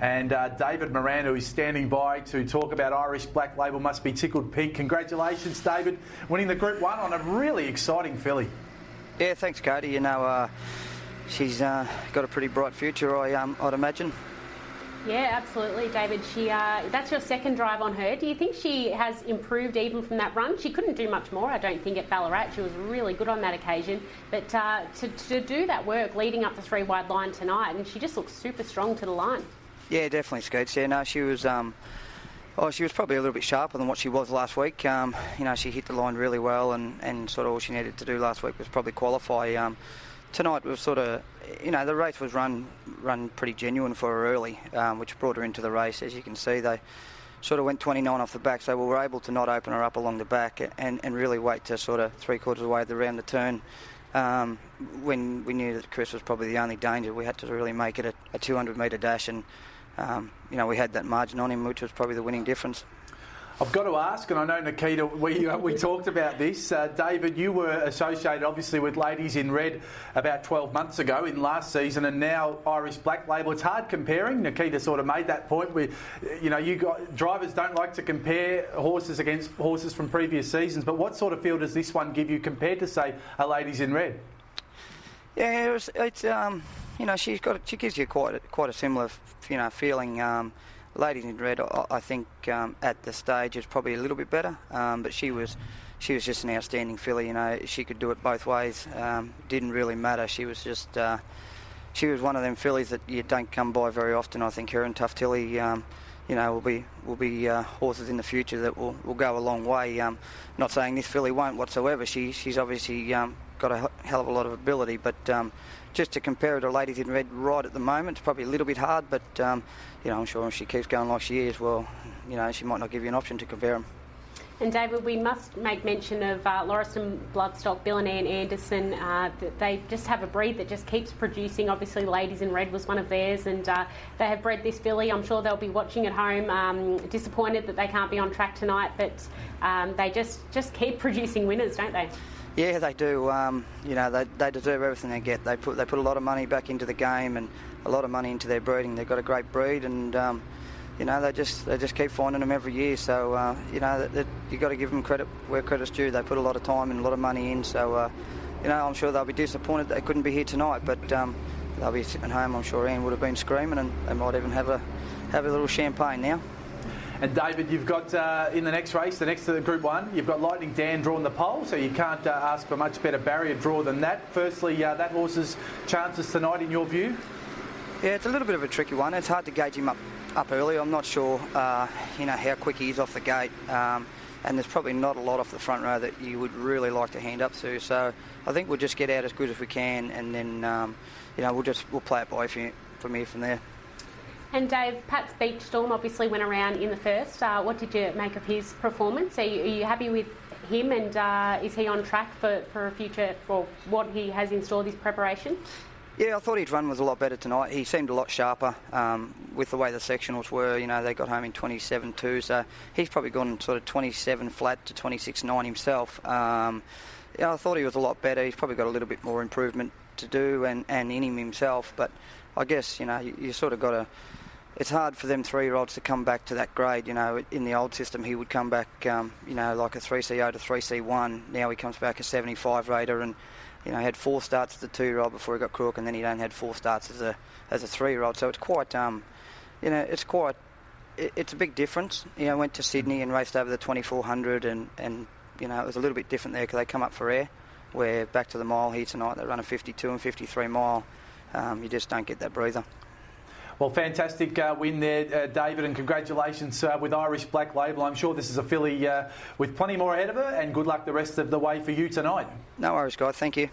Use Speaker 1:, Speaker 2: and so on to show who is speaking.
Speaker 1: And uh, David Moran, who is standing by to talk about Irish Black Label, must be tickled pink. Congratulations, David, winning the Group 1 on a really exciting filly.
Speaker 2: Yeah, thanks, Cody. You know, uh, she's uh, got a pretty bright future, I, um, I'd imagine.
Speaker 3: Yeah, absolutely, David. She uh, that's your second drive on her. Do you think she has improved even from that run? She couldn't do much more, I don't think, at Ballarat. She was really good on that occasion, but uh, to, to do that work leading up the three wide line tonight, and she just looks super strong to the line.
Speaker 2: Yeah, definitely, Scoots. Yeah, no, she was. Um, oh, she was probably a little bit sharper than what she was last week. Um, you know, she hit the line really well, and, and sort of all she needed to do last week was probably qualify. Um, tonight was sort of, you know, the race was run run pretty genuine for her early, um, which brought her into the race. As you can see, they sort of went 29 off the back, so we were able to not open her up along the back and, and really wait to sort of three quarters of the way around the turn. Um, when we knew that Chris was probably the only danger, we had to really make it a, a 200 metre dash and um, you know, we had that margin on him, which was probably the winning difference.
Speaker 1: I've got to ask, and I know Nikita, we, uh, we talked about this. Uh, David, you were associated obviously with Ladies in Red about 12 months ago in last season, and now Irish Black Label. It's hard comparing. Nikita sort of made that point. Where, you know, you got drivers don't like to compare horses against horses from previous seasons. But what sort of feel does this one give you compared to, say, a Ladies in Red?
Speaker 2: Yeah, it was, it's um, you know, she's got she gives you quite a, quite a similar, you know, feeling. Um, Ladies in Red, I, think um, at the stage is probably a little bit better, um, but she was she was just an outstanding filly. You know, she could do it both ways. Um, didn't really matter. She was just uh, she was one of them fillies that you don't come by very often. I think her and Tough Tilly. You know, will be will be uh, horses in the future that will, will go a long way. Um, not saying this filly won't whatsoever. She she's obviously um, got a hell of a lot of ability, but um, just to compare her to Ladies in Red right at the moment, it's probably a little bit hard, but um, you know, I'm sure if she keeps going like she is, well, you know, she might not give you an option to compare them.
Speaker 3: And David, we must make mention of uh, Lauriston Bloodstock, Bill and Ann Anderson. Uh, they just have a breed that just keeps producing. Obviously, Ladies in Red was one of theirs, and uh, they have bred this filly. I'm sure they'll be watching at home, um, disappointed that they can't be on track tonight, but um, they just, just keep producing winners, don't they?
Speaker 2: Yeah, they do. Um, you know, they, they deserve everything they get. They put they put a lot of money back into the game and a lot of money into their breeding. They've got a great breed, and um, you know they just they just keep finding them every year. So uh, you know you got to give them credit where credit's due. They put a lot of time and a lot of money in. So uh, you know I'm sure they'll be disappointed they couldn't be here tonight, but um, they'll be sitting home. I'm sure Ian would have been screaming, and they might even have a have a little champagne now.
Speaker 1: And David, you've got uh, in the next race, the next to the Group One, you've got Lightning Dan drawing the pole, so you can't uh, ask for much better barrier draw than that. Firstly, uh, that horse's chances tonight, in your view?
Speaker 2: Yeah, it's a little bit of a tricky one. It's hard to gauge him up up early. I'm not sure, uh, you know, how quick he is off the gate. Um, and there's probably not a lot off the front row that you would really like to hand up to. So I think we'll just get out as good as we can, and then um, you know we'll just we'll play it by from here from there.
Speaker 3: And Dave, Pat's Beach Storm obviously went around in the first. Uh, what did you make of his performance? Are you, are you happy with him and uh, is he on track for, for a future, or what he has in store this preparation?
Speaker 2: Yeah, I thought his run was a lot better tonight. He seemed a lot sharper um, with the way the sectionals were. You know, they got home in 27.2, so he's probably gone sort of 27 flat to 26.9 himself. Um, yeah, I thought he was a lot better. He's probably got a little bit more improvement to do and, and in him himself, but I guess, you know, you, you sort of got to it's hard for them three-year-olds to come back to that grade. You know, in the old system, he would come back, um, you know, like a 3CO to 3C1. Now he comes back a 75 rater, and you know, had four starts as a two-year-old before he got crook, and then he only had four starts as a as a three-year-old. So it's quite, um, you know, it's quite, it, it's a big difference. You know, went to Sydney and raced over the 2400, and and you know, it was a little bit different there because they come up for air. Where back to the mile here tonight, they run a 52 and 53 mile. Um, you just don't get that breather.
Speaker 1: Well, fantastic uh, win there, uh, David, and congratulations uh, with Irish Black Label. I'm sure this is a filly uh, with plenty more ahead of her, and good luck the rest of the way for you tonight.
Speaker 2: No worries, guys. Thank you.